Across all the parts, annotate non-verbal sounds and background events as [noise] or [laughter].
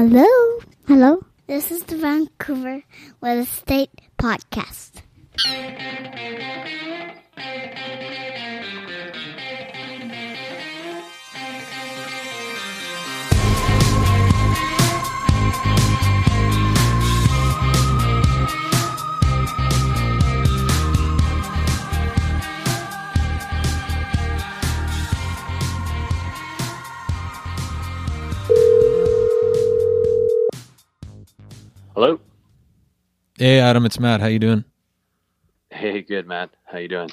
Hello? Hello? This is the Vancouver Real Estate Podcast. Hello. Hey Adam, it's Matt. How you doing? Hey, good Matt. How you doing?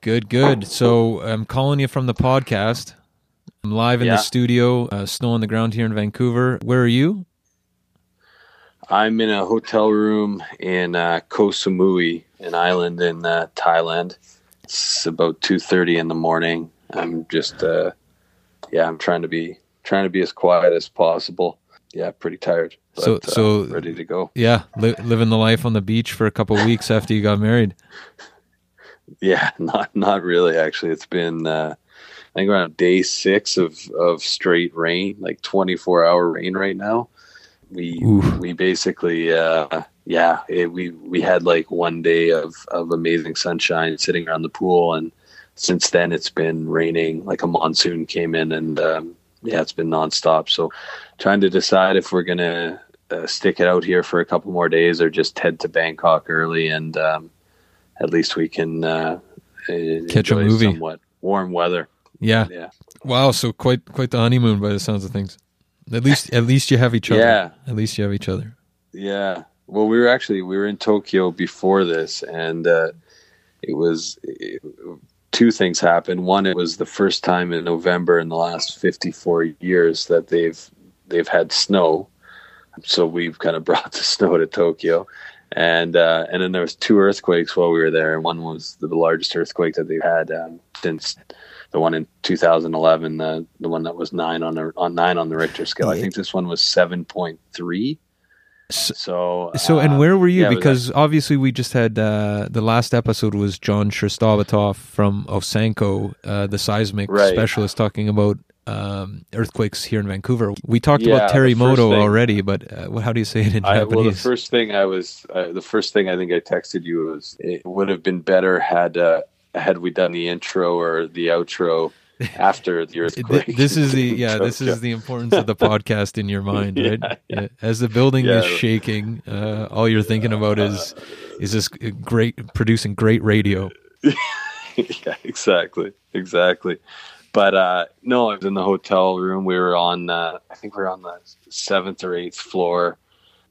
Good, good. So I'm calling you from the podcast. I'm live in Yeah. the studio, uh, snow on the ground here in Vancouver. Where are you? I'm in a hotel room in uh, Koh Samui, an island in uh, Thailand. It's about two thirty in the morning. I'm just, uh, yeah, I'm trying to be trying to be as quiet as possible. Yeah, pretty tired. But, So- uh, so- ready to go. Yeah, li- living the life on the beach for a couple of weeks after you got married. [laughs] Yeah, not not really. Actually, it's been uh, I think around day six of of straight rain, like twenty four hour rain right now. We Oof. we basically uh, yeah it, we we had like one day of of amazing sunshine sitting around the pool, and since then it's been raining. Like a monsoon came in, and um, yeah, it's been nonstop. So trying to decide if we're gonna uh, stick it out here for a couple more days or just head to Bangkok early and. Um, at least we can uh, Catch a movie. Somewhat warm weather. Yeah. Yeah, Wow. So quite quite the honeymoon by the sounds of things. At least at least you have each other. Yeah. At least you have each other. yeah. Well, we were actually we were in Tokyo before this, and uh, it was two things happened. One, it was the first time in November in the last fifty four years that they've they've had snow. So we've kind of [laughs] brought the snow to Tokyo. And uh, and then there was two earthquakes while we were there, and one was the largest earthquake that they've had um, since the one in 2011, the the one that was nine on the on nine on the Richter scale. I think this one was 7.3. So, So so and uh, where were you? yeah, because obviously we just had uh, the last episode was John Sherstavatov from Osanko, uh, the seismic Right. specialist, talking about um, earthquakes here in Vancouver. We talked Yeah, about Terremoto thing- already, but uh, how do you say it in I, Japanese? well, the first thing I was, uh, the first thing I think I texted you was, it would have been better had uh, had we done the intro or the outro [laughs] after the earthquake. this is the yeah. [laughs] This is the importance of the podcast in your mind, [laughs] right? Yeah, yeah. As the building is shaking, uh, all you're thinking about is is this great producing great radio. yeah, exactly, exactly. But uh, no, I was in the hotel room. We were on, uh, I think we were on the seventh or eighth floor.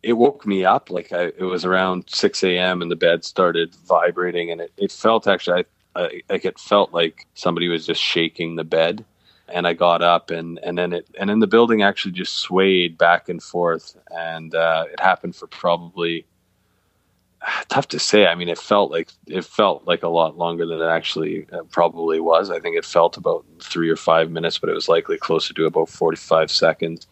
It woke me up like I, it was around six a.m. and the bed started vibrating, and it, it felt actually, I, I, like it felt like somebody was just shaking the bed. And I got up, and and then it and then the building actually just swayed back and forth, and uh, it happened for probably [sighs] tough to say. I mean, it felt like it felt like a lot longer than it actually uh, probably was. I think it felt about three or five minutes, but it was likely closer to about forty-five seconds.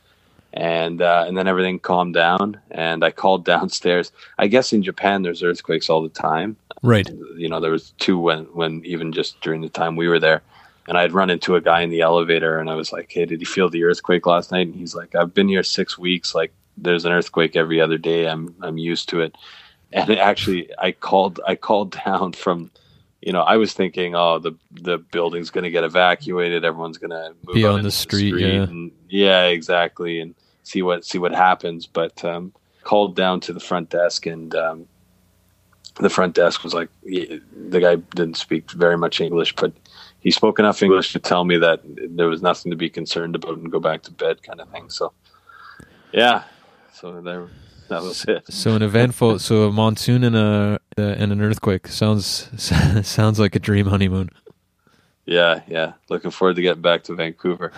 And uh, and then everything calmed down, and I called [laughs] downstairs. I guess in Japan there's earthquakes all the time. Right. You know, there was two when when even just during the time we were there. And I'd run into a guy in the elevator, and I was like, "Hey, did you feel the earthquake last night?" And he's like, "I've been here six weeks. Like, there's an earthquake every other day. I'm I'm used to it." [laughs] and it actually i called i called down from you know i was thinking oh the the building's going to get evacuated everyone's going to move Be on into the street, yeah. and, yeah exactly and see what see what happens but um called down to the front desk and um the front desk was like yeah, the guy didn't speak very much english but he spoke enough english to tell me that there was nothing to be concerned about and go back to bed kind of thing so yeah so there that was it So an eventful, so a monsoon and a uh, and an earthquake sounds [laughs] sounds like a dream honeymoon. Yeah, yeah. Looking forward to getting back to Vancouver.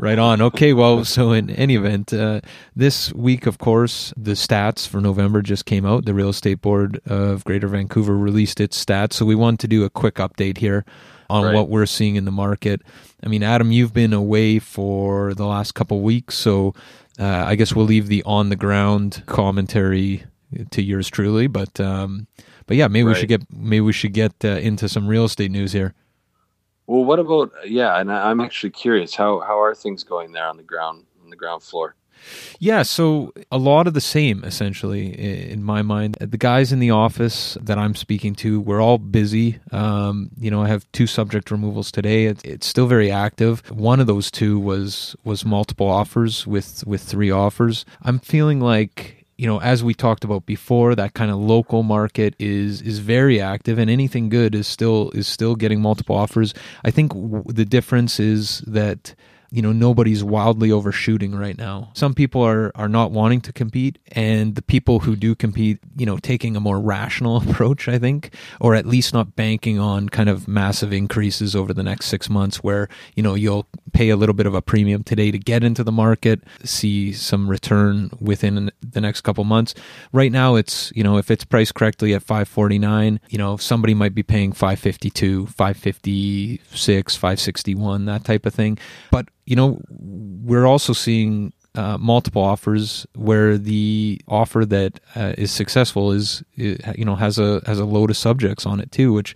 Right on. Okay, well, [laughs] so in any event, uh, this week, of course, the stats for November just came out. The Real Estate Board of Greater Vancouver released its stats. So we want to do a quick update here on Right. what we're seeing in the market. I mean, Adam, you've been away for the last couple weeks, so uh, I guess we'll leave the on the ground commentary to yours truly. But um, but yeah, maybe we should get maybe we should get uh, into some real estate news here. Well, what about yeah? And I, I'm actually curious how how are things going there on the ground on the ground floor. Yeah, so a lot of the same, essentially, in my mind. The guys in the office that I'm speaking to, we're all busy. Um, you know, I have two subject removals today. It, it's still very active. One of those two was was multiple offers with with three offers. I'm feeling like you know, as we talked about before, that kind of local market is is very active, and anything good is still is still getting multiple offers. I think w- the difference is that you know nobody's wildly overshooting right now some people are are not wanting to compete and the people who do compete you know taking a more rational [laughs] approach i think or at least not banking on kind of massive increases over the next 6 months where you know you'll pay a little bit of a premium today to get into the market see some return within the next couple months right now it's you know if it's priced correctly at 549 you know somebody might be paying 552 556 561 that type of thing but you know, we're also seeing uh, multiple offers where the offer that uh, is successful is, you know has a has a load of subjects on it too, which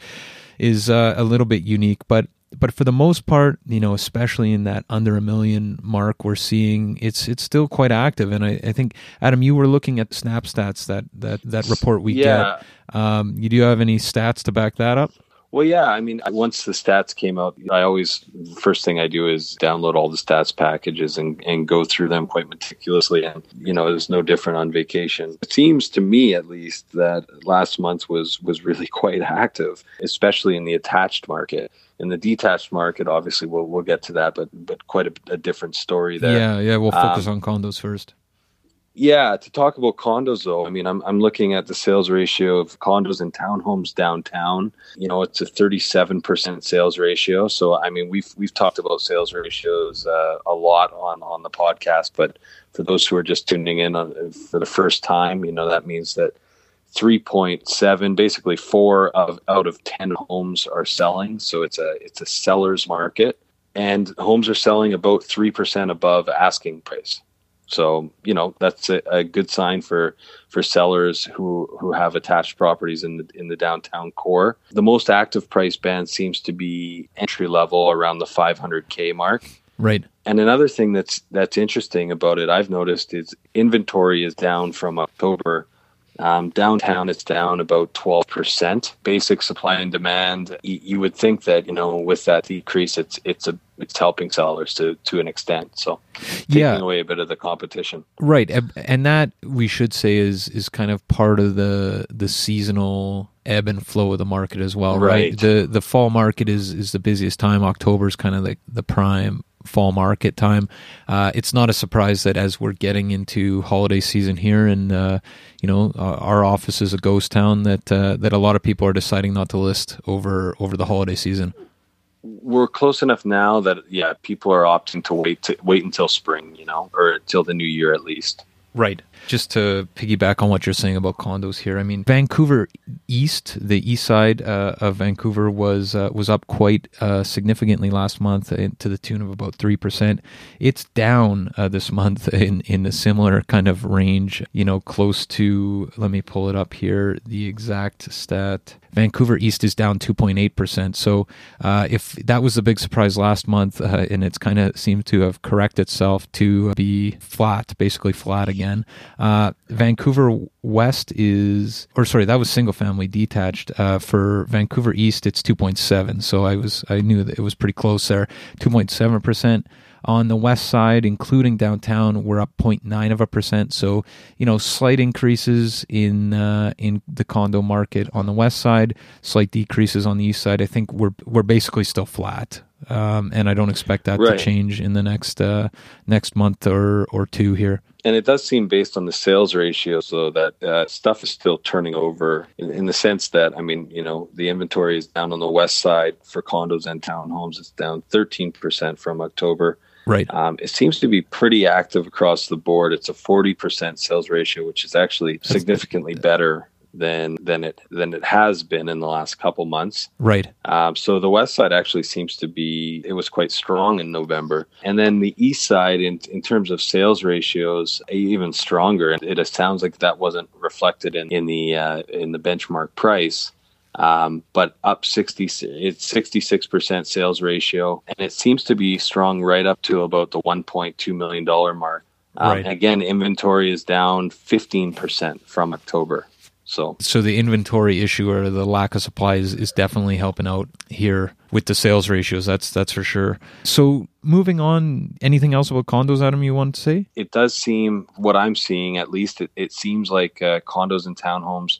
is uh, a little bit unique. But but for the most part, you know, especially in that under a million mark, we're seeing it's it's still quite active. And I, I think Adam, you were looking at Snap Stats that that that report we yeah. get. Um, you do have any stats to back that up? Well, yeah. I mean, once the stats came out, I always first thing I do is download all the stats packages and, and go through them quite meticulously. And you know, it's no different on vacation. It seems to me, at least, that last month was was really [laughs] quite active, especially in the attached market. In the detached market, obviously, we'll we'll get to that, but but quite a, a different story there. Yeah, yeah. We'll focus um, on condos first. Yeah, to talk about condos though, I mean, I'm I'm looking at the sales ratio of condos and townhomes downtown. You know, it's a 37% sales ratio. So I mean, we've we've talked about sales ratios uh, a lot on on the podcast, but for those who are just tuning in on, for the first time, you know, that means that 3.7 basically 4 of out of 10 homes are selling, so it's a it's a seller's market and homes are selling about 3% above asking price. So you know that's a, a, good sign for for sellers who who have attached properties in the in the downtown core. The most active price band seems to be entry level around the 500k mark. Right. And another thing that's that's interesting about it, I've noticed, is inventory is down from October um, downtown, it's down about 12%. Basic supply and demand, you, you, would think that, you know, with that decrease, it's it's a it's helping sellers to to an extent. So taking yeah. away a bit of the competition. Right. And that we should say is is kind of part of the the seasonal ebb and flow of the market as well, right? right? The the fall market is is the busiest time. October is kind of like the prime fall market time. Uh, it's not a surprise that as we're getting into holiday season here, and uh, you know uh, our office is a ghost town, that uh, that a lot of people are deciding not to list over over the holiday season. We're close enough now that yeah, people are opting to wait to wait until spring, you know, or until the new year at least. Right. Just to piggyback on what you're saying about condos here, I mean Vancouver East, the east side uh, of Vancouver was uh, was up quite uh, significantly last month uh, to the tune of about three percent. It's down uh, this month [laughs] in in a similar kind of range, you know, close to. Let me pull it up here. The exact stat. Vancouver East is down 2.8%. So uh, if that was the big surprise last month, uh, and it's kind of seemed to have corrected itself to be flat, basically flat again. Uh, Vancouver West is, or sorry, that was single family detached. Uh, for Vancouver East, it's 2.7. So I was, I knew that it was pretty close there. 2.7%. On the west side, including downtown, we're up 0.9 of a percent. So, you know, slight increases in uh, in the condo market on the west side, slight decreases on the east side. I think we're we're basically still flat, um, and I don't expect that right. to change in the next uh, next month or or two here. And it does seem based on the sales ratio, so that uh, stuff is still turning over in, in, the sense that, I mean, you know, the inventory is down on the west side for condos and townhomes. It's down 13% from October. Right. Um, it seems to be pretty active across the board. It's a 40% sales ratio, which is actually That's significantly better than than it than it has been in the last couple months. Right. Um, so the west side actually seems to be it was quite strong in November, and then the east side in in terms of sales ratios even stronger. It, it sounds like that wasn't reflected in in the uh, in the benchmark price. Um, but up 60 it's 66% sales ratio and it seems to be strong right up to about the 1.2 million dollar mark. Um, right. again inventory is down 15% from october. So so the inventory issue or the lack of supplies is, is definitely helping out here with the sales ratios that's that's for sure. So moving on anything else about condos adam you want to say? It does seem what i'm seeing at least it, it seems like uh, condos and townhomes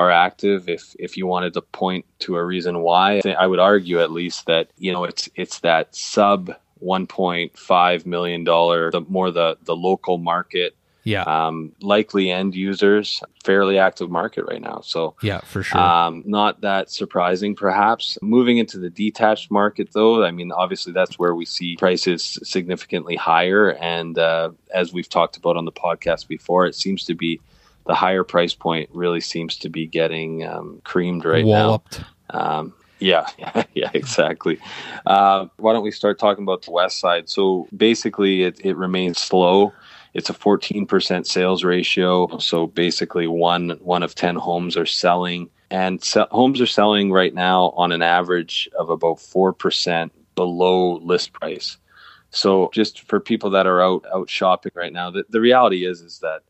are active. If if you wanted to point to a reason why, I would argue at least that you know it's it's that sub 1.5 million dollar, the more the the local market. Yeah. Um, likely end users, fairly active market right now. So yeah, for sure. Um, not that surprising, perhaps. Moving into the detached market, though, I mean, obviously that's where we see prices significantly higher. And uh, as we've talked about on the podcast before, it seems to be the higher price point really seems to be getting um, creamed right Walloped. now. Um, [laughs] yeah, yeah, exactly. Uh, why don't we start talking about the west side? So basically, it, it remains slow. It's a 14% sales ratio. So basically, one one of 10 homes are selling, and se- homes are selling right now on an average of about 4% below list price. So just for people that are out out shopping right now, the, the reality is is that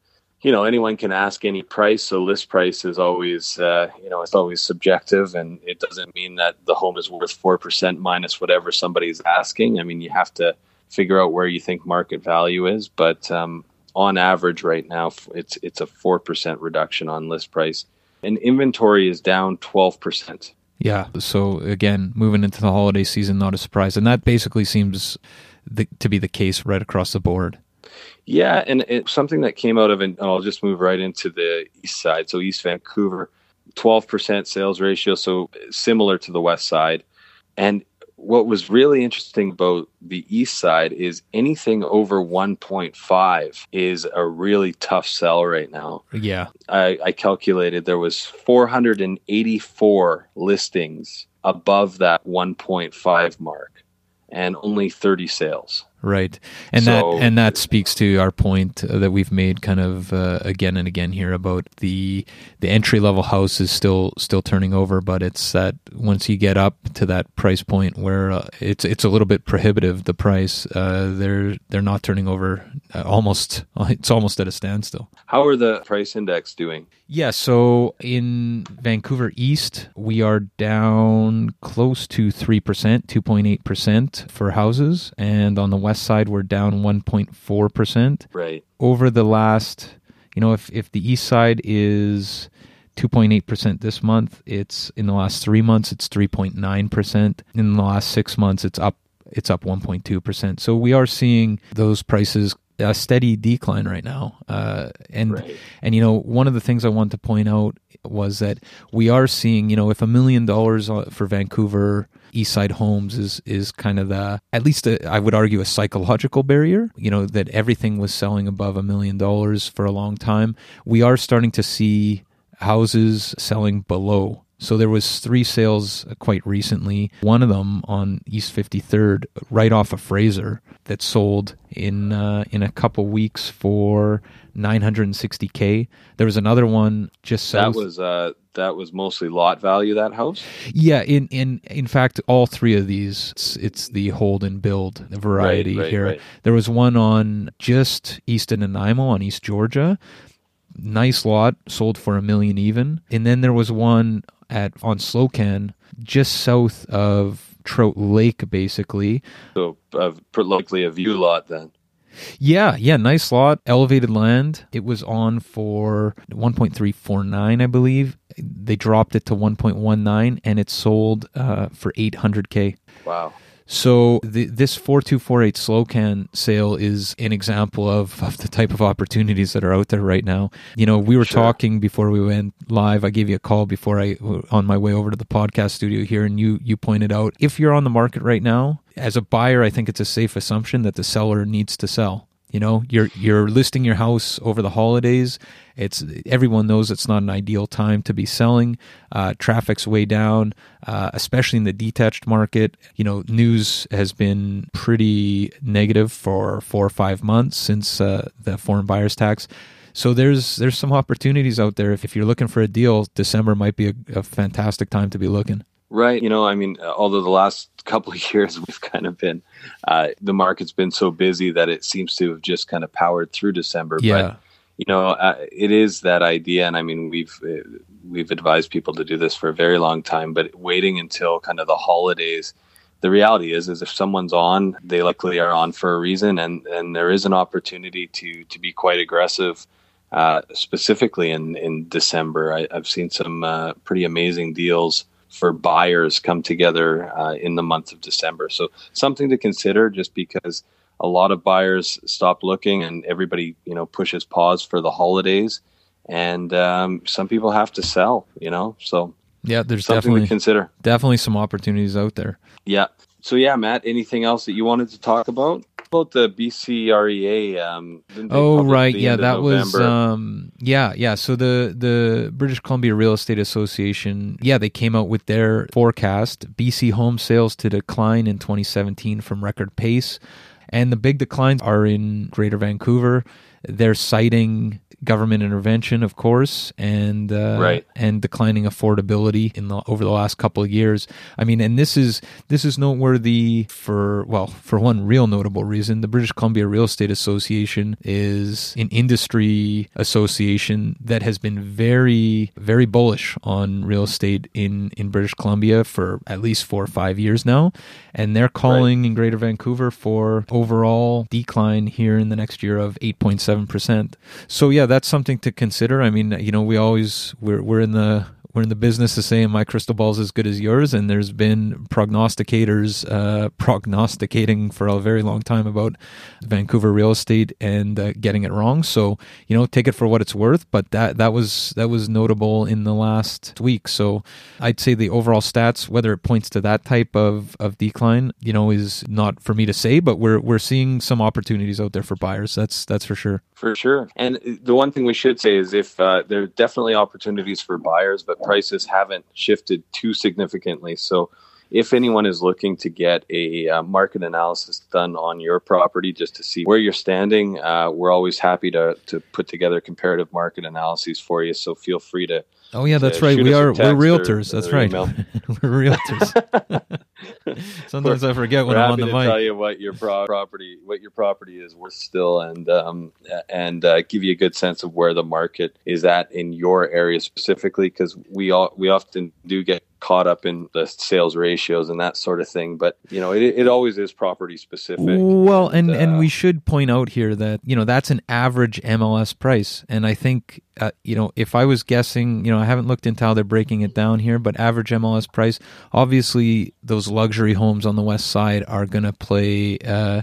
you know anyone can ask any price so list price is always uh, you know it's always subjective and it doesn't mean that the home is worth 4% minus whatever somebody's asking. I mean you have to figure out where you think market value is but um, on average right now it's it's a 4% reduction on list price and inventory is down 12% yeah so again moving into the holiday season not a surprise and that basically seems the, to be the case right across the board yeah, and it's something that came out of, and I'll just move right into the east side. So East Vancouver, twelve percent sales ratio, so similar to the west side. And what was really interesting about the east side is anything over 1.5 is a really tough sell right now. Yeah. I, I calculated there was 484 listings above that 1.5 mark and only 30 sales. Right, and so, that and that speaks to our point that we've made kind of uh, again and again here about the the entry level house is still still turning over, but it's that once you get up to that price point where uh, it's it's a little bit prohibitive the price, uh, they're they're not turning over uh, almost [laughs] it's almost at a standstill. How are the price index doing? Yeah, so in Vancouver East, we are down close to 3%, 2.8% for houses. And on the west side, we're down 1.4%. Right. Over the last, you know, if, if the east side is 2.8% this month, it's in the last three months, it's 3.9%. In the last six months, it's up it's up 1.2%. So we are seeing those prices a steady decline right now. Uh, and right. and you know one of the things I want to point out was that we are seeing you know if a million dollars for Vancouver East Side homes is is kind of the at least a, I would argue a psychological barrier. You know that everything was selling above a million dollars for a long time. We are starting to see houses selling below so there was three sales quite recently. One of them on East 53rd, right off of Fraser, that sold in uh, in a couple weeks for 960k. There was another one just south. That was uh, that was mostly lot value. That house. Yeah. In in in fact, all three of these, it's, it's the hold and build variety right, right, here. Right. There was one on just east of Nanaimo on East Georgia. Nice lot, sold for a million even. And then there was one at on Slocan, just south of Trout Lake, basically. So uh, likely a view lot then. Yeah, yeah, nice lot, elevated land. It was on for 1.349, I believe. They dropped it to 1.19, and it sold uh, for 800k. Wow. So the, this 4248 Slocan sale is an example of, of the type of opportunities that are out there right now. You know, we were sure. talking before we went live. I gave you a call before I on my way over to the podcast studio here and you you pointed out if you're on the market right now, as a buyer, I think it's a safe assumption that the seller needs to sell. You know, you're you're listing your house over the holidays. It's everyone knows it's not an ideal time to be selling. Uh, traffic's way down, uh, especially in the detached market. You know, news has been pretty negative for four or five months since uh, the foreign buyers tax. So there's there's some opportunities out there. If, if you're looking for a deal, December might be a, a fantastic time to be looking. Right. You know, I mean, although the last couple [laughs] of years we've kind of been, uh, the market's been so busy that it seems to have just kind of powered through December. Yeah. But, you know, uh, it is that idea. And I mean, we've, uh, we've advised people to do this for a very long time, but waiting until kind of the holidays, the reality is, is if someone's on, they likely are on for a reason. And, and there is an opportunity to, to be quite aggressive. Uh, specifically in, in December, I, have seen some uh, pretty amazing deals for buyers come together uh, in the month of December. So something to consider just because a lot of buyers stop looking and everybody, you know, pushes pause for the holidays. And um, some people have to sell, you know, so yeah, there's something definitely to consider. Definitely some opportunities out there. Yeah. So yeah, Matt, anything else that you wanted to talk about? About the BCREA? Um, oh right, yeah, that was um, yeah, yeah. So the the British Columbia Real Estate Association, yeah, they came out with their forecast: BC home sales to decline in 2017 from record pace, and the big declines are in Greater Vancouver. They're citing government intervention, of course, and uh, right. and declining affordability in the over the last couple of years. I mean, and this is this is noteworthy for well, for one real notable reason. The British Columbia Real Estate Association is an industry association that has been very very bullish on real estate in in British Columbia for at least four or five years now, and they're calling right. in Greater Vancouver for overall decline here in the next year of eight point seven percent. So yeah that's something to consider. I mean, you know, we always we're we're in the we're in the business of saying my crystal ball is as good as yours, and there's been prognosticators uh, prognosticating for a very long time about Vancouver real estate and uh, getting it wrong. So you know, take it for what it's worth. But that that was that was notable in the last week. So I'd say the overall stats, whether it points to that type of, of decline, you know, is not for me to say. But we're we're seeing some opportunities out there for buyers. That's that's for sure. For sure. And the one thing we should say is if uh, there are definitely opportunities for buyers, but prices haven't shifted too significantly. So, if anyone is looking to get a uh, market analysis done on your property just to see where you're standing, uh, we're always happy to, to put together comparative market analyses for you. So, feel free to. Oh yeah, that's right. We are we're realtors. Or, that's or right. [laughs] we're realtors. [laughs] Sometimes I forget when I'm on the mic. Tell you what your pro- property, what your property is worth still, and um, and uh, give you a good sense of where the market is at in your area specifically, because we all we often do get caught up in the sales ratios and that sort of thing. But you know, it, it always is property specific. Well, and and, uh, and we should point out here that you know that's an average MLS price, and I think uh, you know if I was guessing, you know, I haven't looked into how they're breaking it down here, but average MLS price, obviously those luxury homes on the west side are going to play. Uh,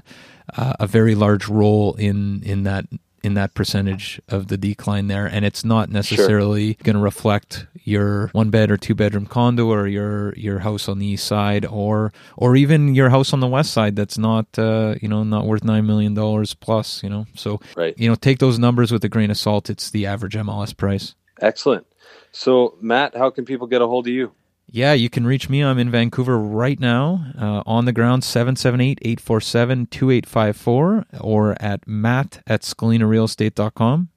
uh, a very large role in in that in that percentage of the decline there and it's not necessarily sure. going to reflect your one bed or two bedroom condo or your your house on the east side or or even your house on the west side that's not uh, you know not worth 9 million dollars plus you know? So right. you know take those numbers with a grain of salt. It's the average MLS price. Excellent. So Matt how can people get a hold of you yeah, you can reach me. I'm in Vancouver right now, uh, on the ground, 778-847-2854, or at matt at scalinarealestate.com.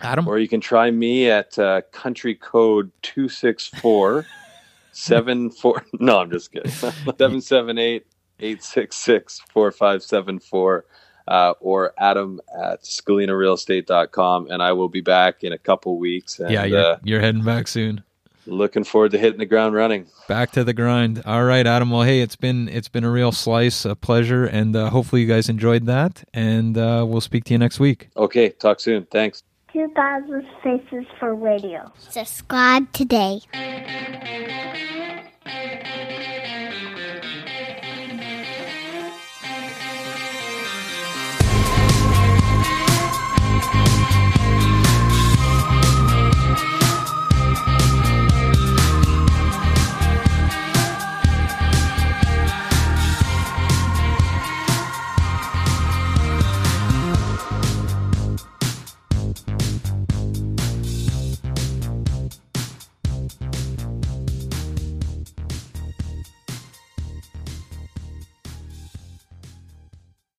Adam? Or you can try me at uh, country code 264 [laughs] 74. No, I'm just kidding. [laughs] 778 866 4574. Uh, or Adam at scalinarealestate.com. And I will be back in a couple weeks. And, yeah, you're, uh, you're heading back soon looking forward to hitting the ground running. Back to the grind. All right, Adam. Well, hey, it's been it's been a real slice, a pleasure, and uh, hopefully you guys enjoyed that. And uh, we'll speak to you next week. Okay, talk soon. Thanks. 2000 Faces for Radio. Subscribe today.